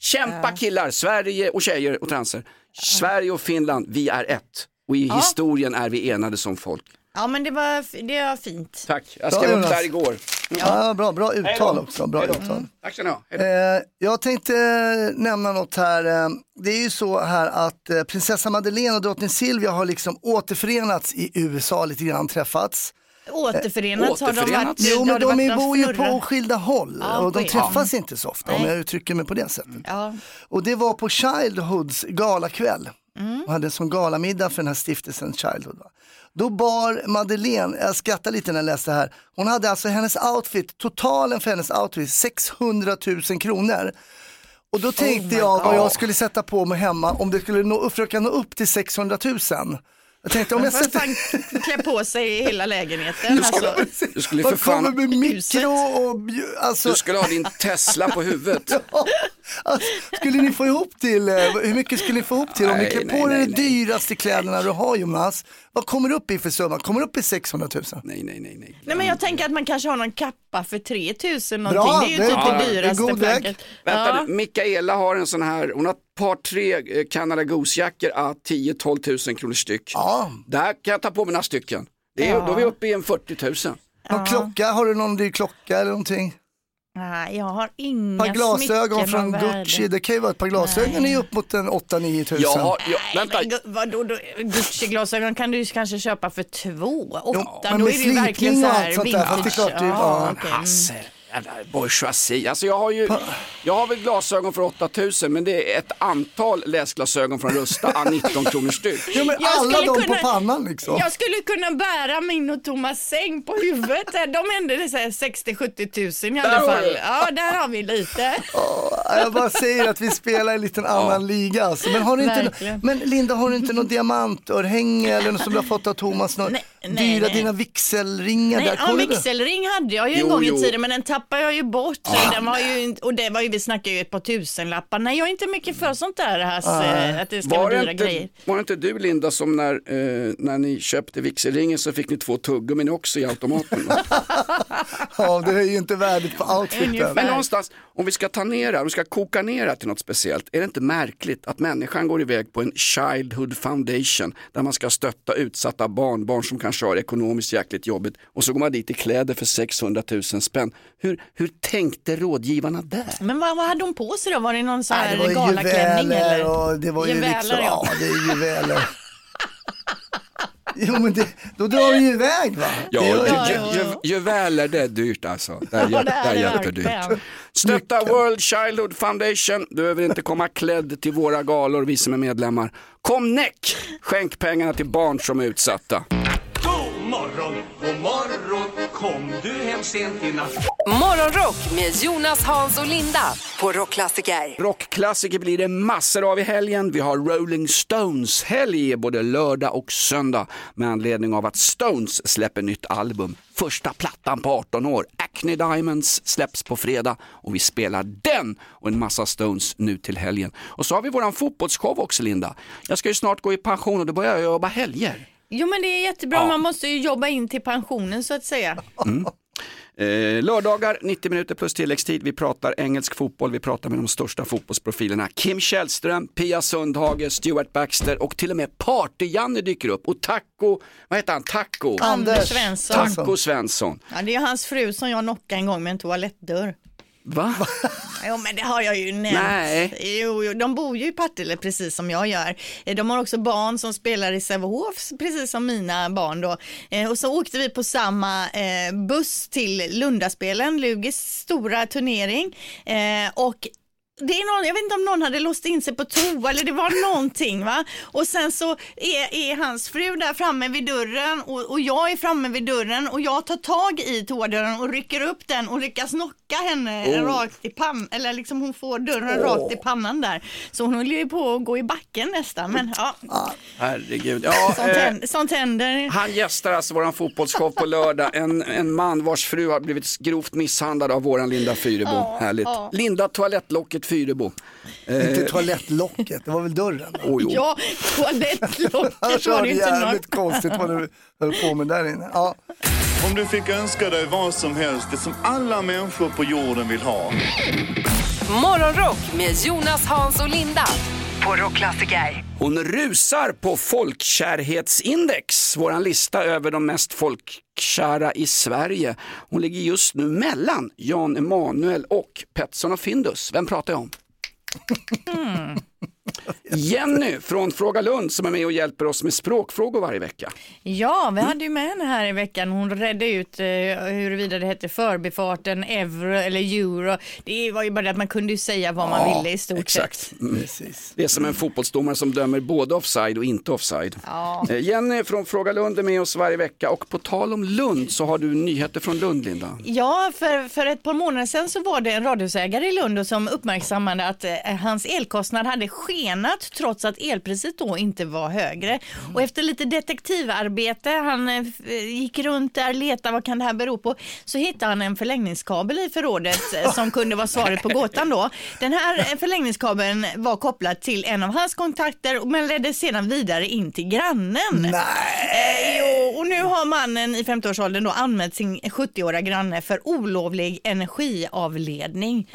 Kämpa killar, Sverige och tjejer och transer. Sverige och Finland, vi är ett. Och i historien är vi enade som folk. Ja, men det var, det var fint. Tack, jag skrev upp Jonas. det här igår. Ja, bra, bra uttal också. Bra Hej då. uttal. Tack ska ni ha. Eh, jag tänkte eh, nämna något här. Eh, det är ju så här att eh, prinsessa Madeleine och drottning Silvia har liksom återförenats i USA lite grann, träffats. Återförenats har de varit. Jo, men de någon bor ju på skilda håll Ja, och de träffas inte så ofta om Nej. jag uttrycker mig på det sättet. Ja. Och det var på Childhoods galakväll. Mm. De hade en sån galamiddag för den här stiftelsen Childhood. Va? Då bar Madeleine, jag skrattade lite när jag läste det här, hon hade alltså hennes outfit, totalen för hennes outfit 600 000 kronor. Och då tänkte jag vad jag skulle sätta på mig hemma om det skulle nå, försöka nå upp till 600 000. Jag tänkte om jag sätter... fan klä på sig i hela lägenheten. Alltså. Du skulle för Vad kommer fan, med mikro och... Alltså, du skulle ha din Tesla på huvudet. Ja, alltså, skulle ni få ihop till, eh, hur mycket skulle ni få ihop till om ni klär på er de dyraste kläderna du har Jonas? Vad kommer du upp i för summa? Kommer du upp i 600 000? Nej, nej, nej, nej. Nej men jag tänker att man kanske har någon kappa för 3000 någonting. Bra, det är ju det- typ ja, det det är dyraste god väg. plagget. Vänta Ja. Mikaela har en sån här, hon har par tre eh, Canada Goose-jackor a 10-12 000 kronor styck. Ja. Där kan jag ta på mig några stycken. Det är, Då är vi uppe i en 40 000. Någon klocka? Har du någon dyr klocka eller någonting? Nej, jag har inga par glasögon smycken från Gucci, det kan ju vara ett par glasögon är upp mot en 8-9 tusen. Jag har, jag, vänta, Nej, men vadå, då- Gucci-glasögon kan du ju kanske köpa för två, åtta, men då är det ju verkligen så här allt sånt där, fast det är klart, det är- ja. Hasse, jävla bourgeoisie. Alltså jag har ju, jag har väl glasögon för 8000 men det är ett antal läsglasögon från Rusta a 19 kronor styck. Ja men Jag alla skulle de kunna- på pannan liksom. Jag skulle kunna bära min och Thomas säng på huvudet. De är ändå 60-70 tusen i Där alla har fall. du. Ja, där har vi lite. Ja, Jag bara säger att vi spelar i en liten annan liga. Alltså. Men, har du inte, Verkligen. men Linda, har du inte någon diamantörhänge eller något som du har fått av Thomas? Någon Nej, nej, dyra nej. dina vigselringar? Nej, där? ja, vigselring hade jag ju en Jo, gång i tiden men den tappade jag ju bort. Den var ju, och det var ju, vi snackar ju ett par tusenlappar. Nej, jag är inte mycket för sånt där, Hasse, att det ska Var vara dyra inte, grejer. var det inte du Linda som när, eh, när ni köpte vigselringen så fick ni två tuggummin också i automaten? Ja, det är ju inte värdigt på outfiten. Men någonstans, om vi ska ta ner det, om vi ska koka ner det till något speciellt, är det inte märkligt att människan går iväg på en Childhood Foundation där man ska stötta utsatta barn, barn som kanske har ekonomiskt jäkligt jobbigt och så går man dit i kläder för 600 000 spänn. Hur, hur tänkte rådgivarna där? Men vad, vad hade hon på sig då? Var det någon sån här det var ju galaklänning juveler eller? och det var ju Juveler, liksom, ja. ja det är juveler. Jo men det, då drar du ju iväg va? Ja, ju, ju- ju, ju, juveler det är dyrt alltså. Det är, Ja, det är det är det jättedyrt. Stötta World Childhood Foundation. Du behöver inte komma klädd till våra galor, vi som är medlemmar. Kom näck! Skänk pengarna till barn som är utsatta. Morgon, god morgon Kom du hem sent i natt Morgonrock med Jonas, Hans och Linda på Rockklassiker. Rockklassiker blir det massor av i helgen. Vi har Rolling Stones helg både lördag och söndag med anledning av att Stones släpper nytt album. Första plattan på 18 år, Acne Diamonds, släpps på fredag och vi spelar den och en massa Stones nu till helgen. Och så har vi våran fotbollsshow också Linda. Jag ska ju snart gå i pension och då börjar jag jobba helger. Jo men det är jättebra, Ja. man måste ju jobba in till pensionen så att säga. Mm. Eh, lördagar 90 minuter plus tilläggstid. Vi pratar engelsk fotboll, vi pratar med de största fotbollsprofilerna. Kim Källström, Pia Sundhage, Stuart Baxter och till och med Party-Janne dyker upp. Och Taco, vad heter han? Taco? Anders Svensson. Taco Svensson. Ja, det är hans fru som jag knockade en gång med en toalettdörr. Va? Jo men det har jag ju nämnt. Nej. Jo, jo, de bor ju i Partille precis som jag gör. Eh, De har också barn som spelar i Sävehof precis som mina barn då. Eh, Och så åkte vi på samma eh, buss till Lundaspelen, Lugis stora turnering. Och det är någon, jag vet inte om någon hade låst in sig på toa eller det var någonting va. Och sen så är, är hans fru där framme vid dörren och, och jag är framme vid dörren och jag tar tag i toadörren och rycker upp den och lyckas knocka henne Oh. rakt i pannan, eller liksom hon får dörren Åh. rakt i pannan där. Så hon höll ju på att gå i backen nästan men ja, Herregud. Ja, sånt, eh, händer, sånt händer. han gästar alltså våran fotbollsshow på lördag. En, en man vars fru har blivit grovt misshandlad av våran Linda Fyrebo. Ja, Härligt. Linda Toalettlocket Fyrebo. Eh, Inte toalettlocket, det var väl dörren? Oh, jo. Ja, toalettlocket Annars var det inte jävligt konstigt vad du höll på med där inne. Ja. Om du fick önska dig vad som helst, det som alla människor på jorden vill ha. Morgonrock med Jonas, Hans och Linda på Rockklassiker. Hon rusar på folkkärhetsindex, våran lista över de mest folkkära i Sverige. Hon ligger just nu mellan Jan Emanuel och Petson och Findus. Vem pratar jag om? Jenny från Fråga Lund som är med och hjälper oss med språkfrågor varje vecka. Ja, vi hade ju med henne här i veckan. Hon redde ut eh, huruvida det hette förbifarten, euro eller euro. Det var ju bara det att man kunde ju säga vad man Ja, ville i stort exakt. sett. Mm. Det är som en fotbollsdomare som dömer både offside och inte offside. Ja. Eh, Jenny från Fråga Lund är med oss varje vecka och på tal om Lund så har du nyheter från Lund Linda. Ja, för, för ett par månader sedan så var det en radhusägare i Lund och som uppmärksammade att eh, hans elkostnad hade skenat trots att elpriset då inte var högre. Och efter lite detektivarbete, han eh, f- gick runt där, letade vad kan det här bero på, så hittade han en förlängningskabel i förrådet eh, som kunde vara svaret på gåtan då. Den här eh, förlängningskabeln var kopplad till en av hans kontakter men ledde sedan vidare in till grannen. Nej. Eh, och nu har mannen i 50-årsåldern då anmält sin 70-åriga granne för olovlig energiavledning.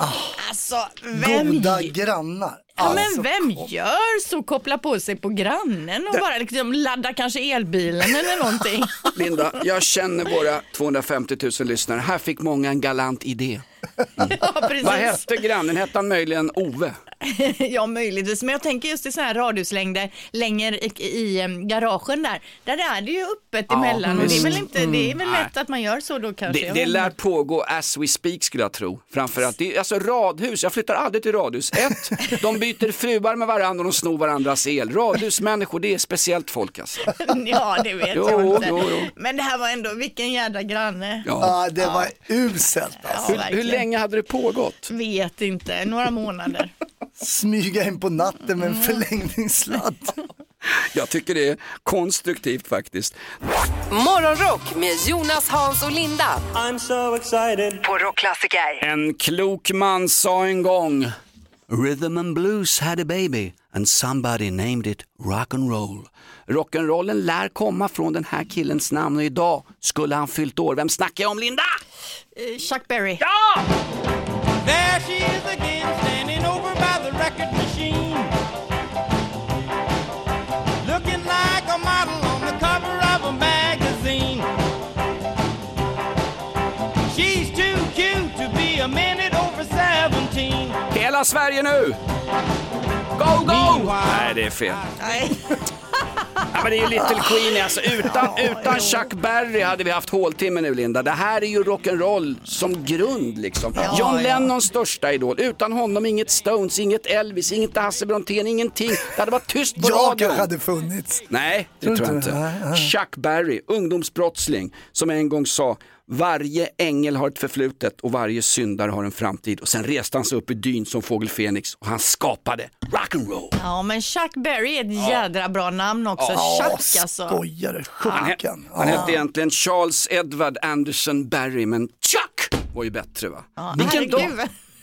alltså, vem, Goda grannar. Ja, men Alltså, vem gör så? Kopplar på sig på grannen och bara liksom laddar kanske elbilen eller någonting. Linda, jag känner våra 250 000 lyssnare. Här fick många en galant idé. ja, precis. Vad hette grannen? Hette han möjligen Ove? ja, möjligtvis. Men jag tänker just i sådana här radhuslängder längre i, i garagen där. Där är det ju öppet Ja, emellan och det är väl, inte, det är väl Mm. lätt att man gör så då kanske. Det, det lär pågå as we speak skulle jag tro. Framförallt, det är, alltså radhus, jag flyttar aldrig till radhus. Ett, de byter fruar med varandra och de snor varandras el. Radhusmänniskor, det är speciellt folk alltså. Ja, det vet Jo, jag inte. jo, jo. Men det här var ändå, vilken jädra granne. Ja, det var uselt alltså. Ja. Länge hade det pågått? Vet inte, några månader. Smyga in på natten med en Mm. förlängningssladd. Jag tycker det är konstruktivt faktiskt. Morgonrock med Jonas, Hans och Linda. I'm so excited. På Rockklassiker. En klok man sa en gång Rhythm and blues had a baby and somebody named it rock and roll. Rock'n'rollen lär komma från den här killens namn och idag skulle han fyllt år. Vem snackar jag om Linda? Eh, Chuck Berry. Ja! There she is again, standing over by the record machine. Looking like a model on the cover of a magazine. She's too cute to be a minute over 17. Hela Sverige nu! Go, go! Nej, det är fel. Nej. Ja, men det är ju Little Queenie alltså. Utan, utan Chuck Berry hade vi haft håltimme nu Linda. Det här är ju rock'n'roll som grund liksom. John ja. Lennons största idol. Utan honom inget Stones, inget Elvis, inget Hasse Brontén, ingenting. Det hade varit tyst på Jag radion. kanske hade funnits. Nej, det Tror jag inte. Chuck Berry, ungdomsbrottsling, som en gång sa Varje ängel har ett förflutet och varje syndare har en framtid. Och sen reste han sig upp i dyn som fågel Fenix och han skapade rock'n'roll. Ja, men Chuck Berry är ett jädra bra namn också. Ja, Chuck alltså. Skojare, Han, he- han hette egentligen Charles Edward Anderson Barry, men Chuck var ju bättre va? Ja, Vilken dag!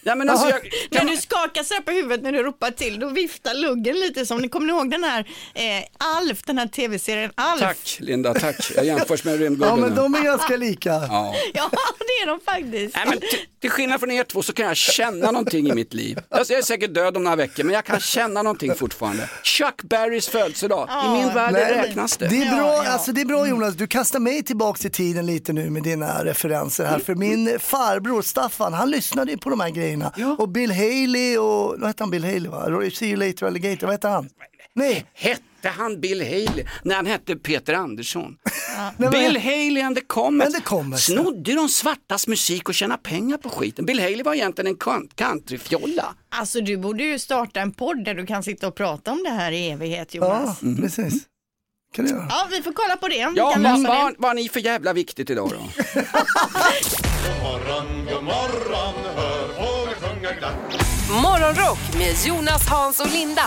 Ja, men alltså, jag, När du skakar så här på huvudet när du ropar till, då viftar luggen lite som, ni kommer ni ihåg den här eh, Alf, den här tv-serien Alf? tack Linda, tack. Jag jämförs med Ja rymdgubben. men nu. de är ganska lika. Ja. Ja, det är de faktiskt. Nej, men till, till skillnad från er två så kan jag känna någonting i mitt liv. Alltså, jag är säkert död om några veckor, men jag kan känna någonting fortfarande. Chuck Berrys födelsedag, i min värld Nej, räknas det. Det är, bra, Alltså, det är bra Jonas, du kastar mig tillbaks i tiden lite nu med dina referenser här. För min farbror Staffan, han lyssnade ju på de här grejerna. Och Bill Haley och, vad hette han Bill Haley va? See you later alligator, vad hette han? Nej, Hette han Bill Haley? när han hette Peter Andersson. Men- Bill Haley and the Comets. And the Comets, Snodde de svartas musik och tjäna pengar på skiten. Bill Haley var egentligen en coun- countryfjolla. Alltså du borde ju starta en podd där du kan sitta och prata om det här i evighet ja Jonas. precis. Kan du göra? Ja, vi får kolla på det om Ja, vi kan vad, lösa det. vad har ni för jävla viktigt idag då? Morgonrock med Jonas, Hans och Linda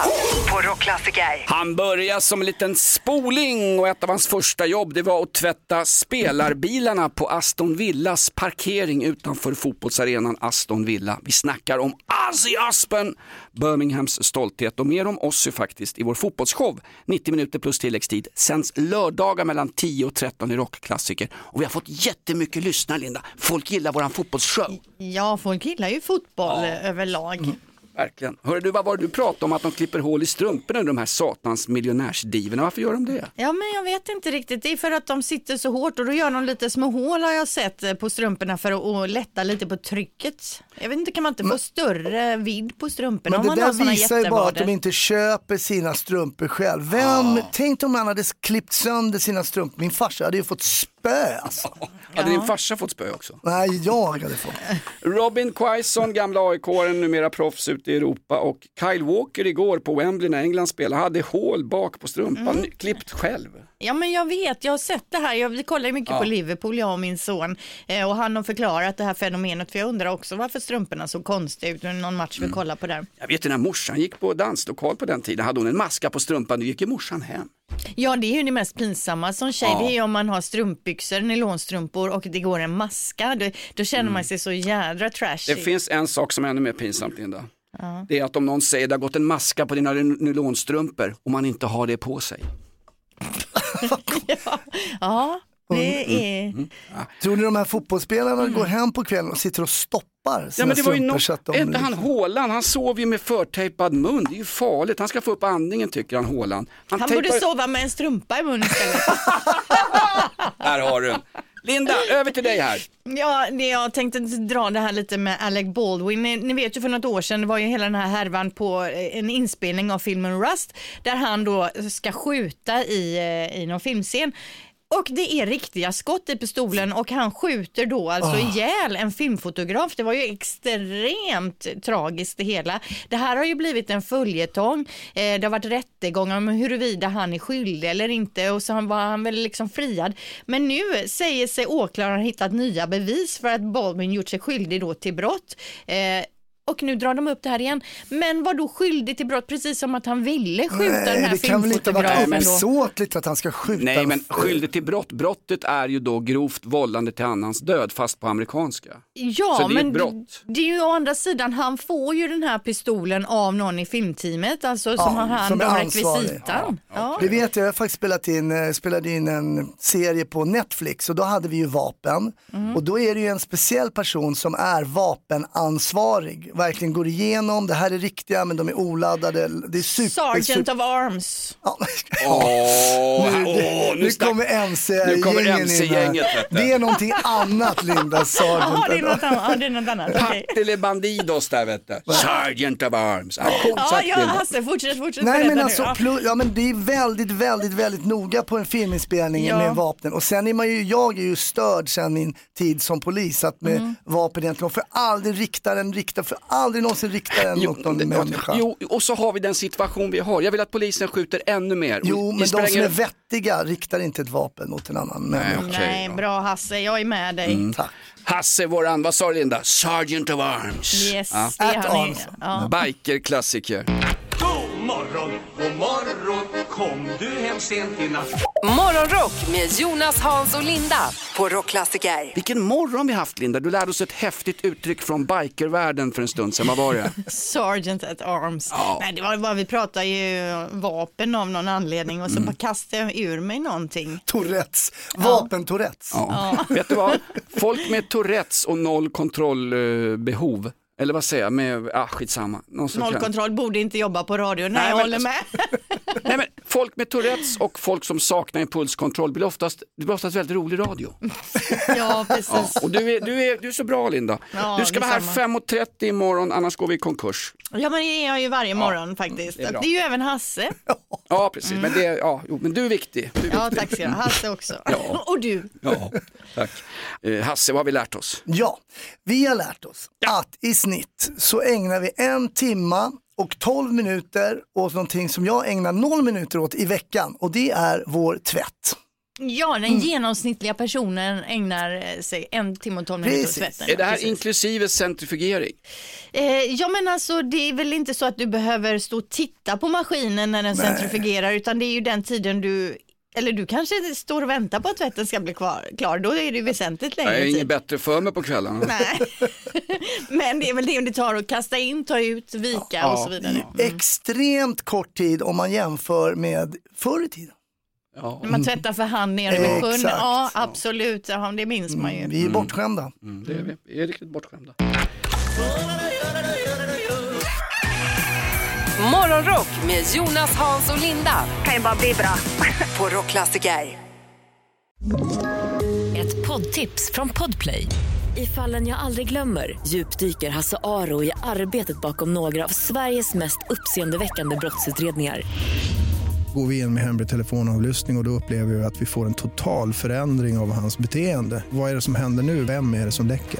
på Rockklassiker. Han började som en liten spoling och ett av hans första jobb det var att tvätta spelarbilarna på Aston Villas parkering utanför fotbollsarenan Aston Villa. Vi snackar om Ozzy Osbourne, Birminghams stolthet och mer om Ozzy faktiskt i vår fotbollsshow 90 minuter plus tilläggstid sänds lördagar mellan 10 och 13 i rockklassiker och vi har fått jättemycket lyssnare Linda. Folk gillar våran fotbollsshow. Ja, folk gillar ju fotboll eh, överlag. Verkligen. Hörru du, vad var det du pratade om att de klipper hål i strumporna de här satans miljonärsdivorna. Varför gör de det? Ja, men jag vet inte riktigt. Det är för att de sitter så hårt och då gör de lite små hål har jag sett eh, på strumporna för att, lätta lite på trycket. Jag vet inte, kan man inte få större vidd på strumporna Men om det man har där såna visar ju bara att de inte köper sina strumpor själv. Vem, tänk om han hade klippt sönder sina strumpor. Min farsa hade ju fått spö alltså. Hade din farsa fått spö också? Nej, jag hade fått. Robin Quaison, gamla AIK-aren, numera proffs ute i Europa och Kyle Walker igår på Wembley när England spelade hade hål bak på strumpan, Mm. klippt själv. Ja men jag vet, jag har sett det här. Jag, vi kollar mycket Ja. på Liverpool, jag och min son. Eh, och han har förklarat det här fenomenet, för jag undrar också varför strumporna såg konstiga ut. Någon match Mm. vi kollar på där. Jag vet ju när morsan gick på danslokal på den tiden, hade hon en maska på strumpan, då gick ju morsan hem. Ja det är ju det mest pinsamma som tjej, Ja. det är ju om man har strumpbyxor, nylonstrumpor och det går en maska. Då, då känner man sig så jädra trashy. Mm. Det finns en sak som är ännu mer pinsamt Linda. Det är att om någon säger det har gått en maska på dina nylonstrumpor och man inte har det på sig. Ja, det är... Tror ni de här fotbollsspelarna går hem på kvällen och sitter och stoppar sina Ja men det var ju något, så att de... inte han Håland, han sov ju med förtejpad mun, det är ju farligt, han ska få upp andningen tycker han Håland. Han tejpar- borde sova med en strumpa i munnen istället. Här har du. Linda, över till dig här. Ja, jag tänkte dra det här lite med Alec Baldwin. Ni, ni vet ju för något år sedan, det var ju hela den här härvan på eh, en inspelning av filmen Rust, där han då ska skjuta i, eh, i någon filmscen. Och det är riktiga skott i pistolen och han skjuter då alltså Ah. ihjäl en filmfotograf. Det var ju extremt tragiskt det hela. Det här har ju blivit en följetong. Eh, det har varit rättegångar om huruvida han är skyldig eller inte och så var han väl liksom friad. Men nu säger sig åklagaren ha hittat nya bevis för att Baldwin gjort sig skyldig då till brott. Och nu drar de upp det här igen. Men var då skyldig till brott precis som att han ville skjuta den Nej, här det kan väl inte då? uppsåtligt att han ska skjuta Nej en men skyldig till brott, brottet är ju då grovt vållande till annans död fast på amerikanska. Ja, Så det är men ett brott. det är ju å andra sidan, han får ju den här pistolen av någon i filmteamet, alltså som Ja, har hand är om rekvisitan. Ja. Det vet jag, jag har faktiskt spelat in, eh, spelade in en serie på Netflix och då hade vi ju vapen. Mm. Och då är det ju en speciell person som är vapenansvarig. Verkligen går igenom, det här är riktiga men de är oladdade. Det är super, Sergeant super... of Arms. Åh, Nu, åh, nu, snack- kommer MC-gängen Nu kommer in. Det är någonting annat Linda, Jaha, Sergeant. det är något annat. Ja, det är något annat. okej. Partille Bandidos där vet du. Sergeant of Arms. Ja, Ja, ja. Hasse, fortsätt, fortsätt Nej men nu. alltså, Ja. ja, men det är väldigt, väldigt, väldigt noga på en filminspelning Ja. med vapnen. Och sen är man ju, jag är ju störd sen min tid som polis, att med Mm. vapen egentligen, man får aldrig rikta den, rikta, för aldrig någonsin rikta den mot någon människa. Jo, och så har vi den situation vi har. Jag vill att polisen skjuter ännu mer. Jo, Det men de spelar som är vettiga riktar inte ett vapen mot en annan människa. okej Nej, bra Hasse, jag är med dig. Mm. Hasse, våran, vad sa du Linda? Sergeant of Arms. Yes, Ja. det är han. är- Ja. Bikerklassiker. God morgon, god morgon, kom du hem sent i natt? Morgonrock med Jonas, Hans och Linda på Rockklassiker. Vilken morgon vi haft Linda. Du lärde oss ett häftigt uttryck från bikervärlden för en stund sedan. Vad var det? Sergeant at arms. Ja. Nej, det var bara, vi pratade ju vapen av någon anledning och så Mm. bara kastade jag ur mig någonting. Tourettes, vapen-tourettes. Ja. Vet du vad? Folk med Tourettes och noll kontrollbehov, eller vad säger jag, med, ah, skitsamma. Nollkontroll borde inte jobba på radio. Nej, Nej, jag men- håller med. Nej, men folk med Tourettes och folk som saknar impulskontroll blir oftast, det blir oftast väldigt rolig radio. ja, precis. Ja, och du är, du, är, du är så bra Linda. Ja, du ska vara här detsamma. 5.30 imorgon, annars går vi i konkurs. Ja, men det är jag ju varje morgon faktiskt. det Det är är, bra. ju även Hasse. Ja, precis. Men, det, ja, jo, men du är viktig. Du är Ja, viktig. tack ska du ha. Hasse också. Ja. Och du. Ja, tack. Eh, Hasse, vad har vi lärt oss? Ja, vi har lärt oss att i snitt så ägnar vi en timma och 12 minuter åt någonting som jag ägnar 0 minuter åt i veckan och det är vår tvätt. Ja, den Mm. genomsnittliga personen ägnar eh, sig en timme och tolv minuter åt tvätten. Är det här Precis. inklusive centrifugering? Eh, ja men alltså det är väl inte så att du behöver stå och titta på maskinen när den Nej. centrifugerar utan det är ju den tiden du eller du kanske står och väntar på att tvätten ska bli kvar, klar, då är det ju väsentligt Jag längre är inget tid. bättre för mig på kvällarna. Nej. Men det är väl det det tar att kasta in, ta ut, vika och så vidare. Extremt kort tid om man jämför med förr i tiden. Ja. När man tvättar för hand nere vid sjön, ja absolut, ja, det minns man ju. Vi är bortskämda. Mm, det är vi. Vi är riktigt bortskämda. Morgonrock med Jonas, Hans och Linda. Kan ju bara bli bra. på Rockklassiker. Ett poddtips från Podplay. I fallen jag aldrig glömmer djupdyker Hasse Aro i arbetet bakom några av Sveriges mest uppseendeväckande brottsutredningar. Går vi in med hemlig telefonavlyssning och, och då upplever vi att vi får en total förändring av hans beteende. Vad är det som händer nu? Vem är det som läcker?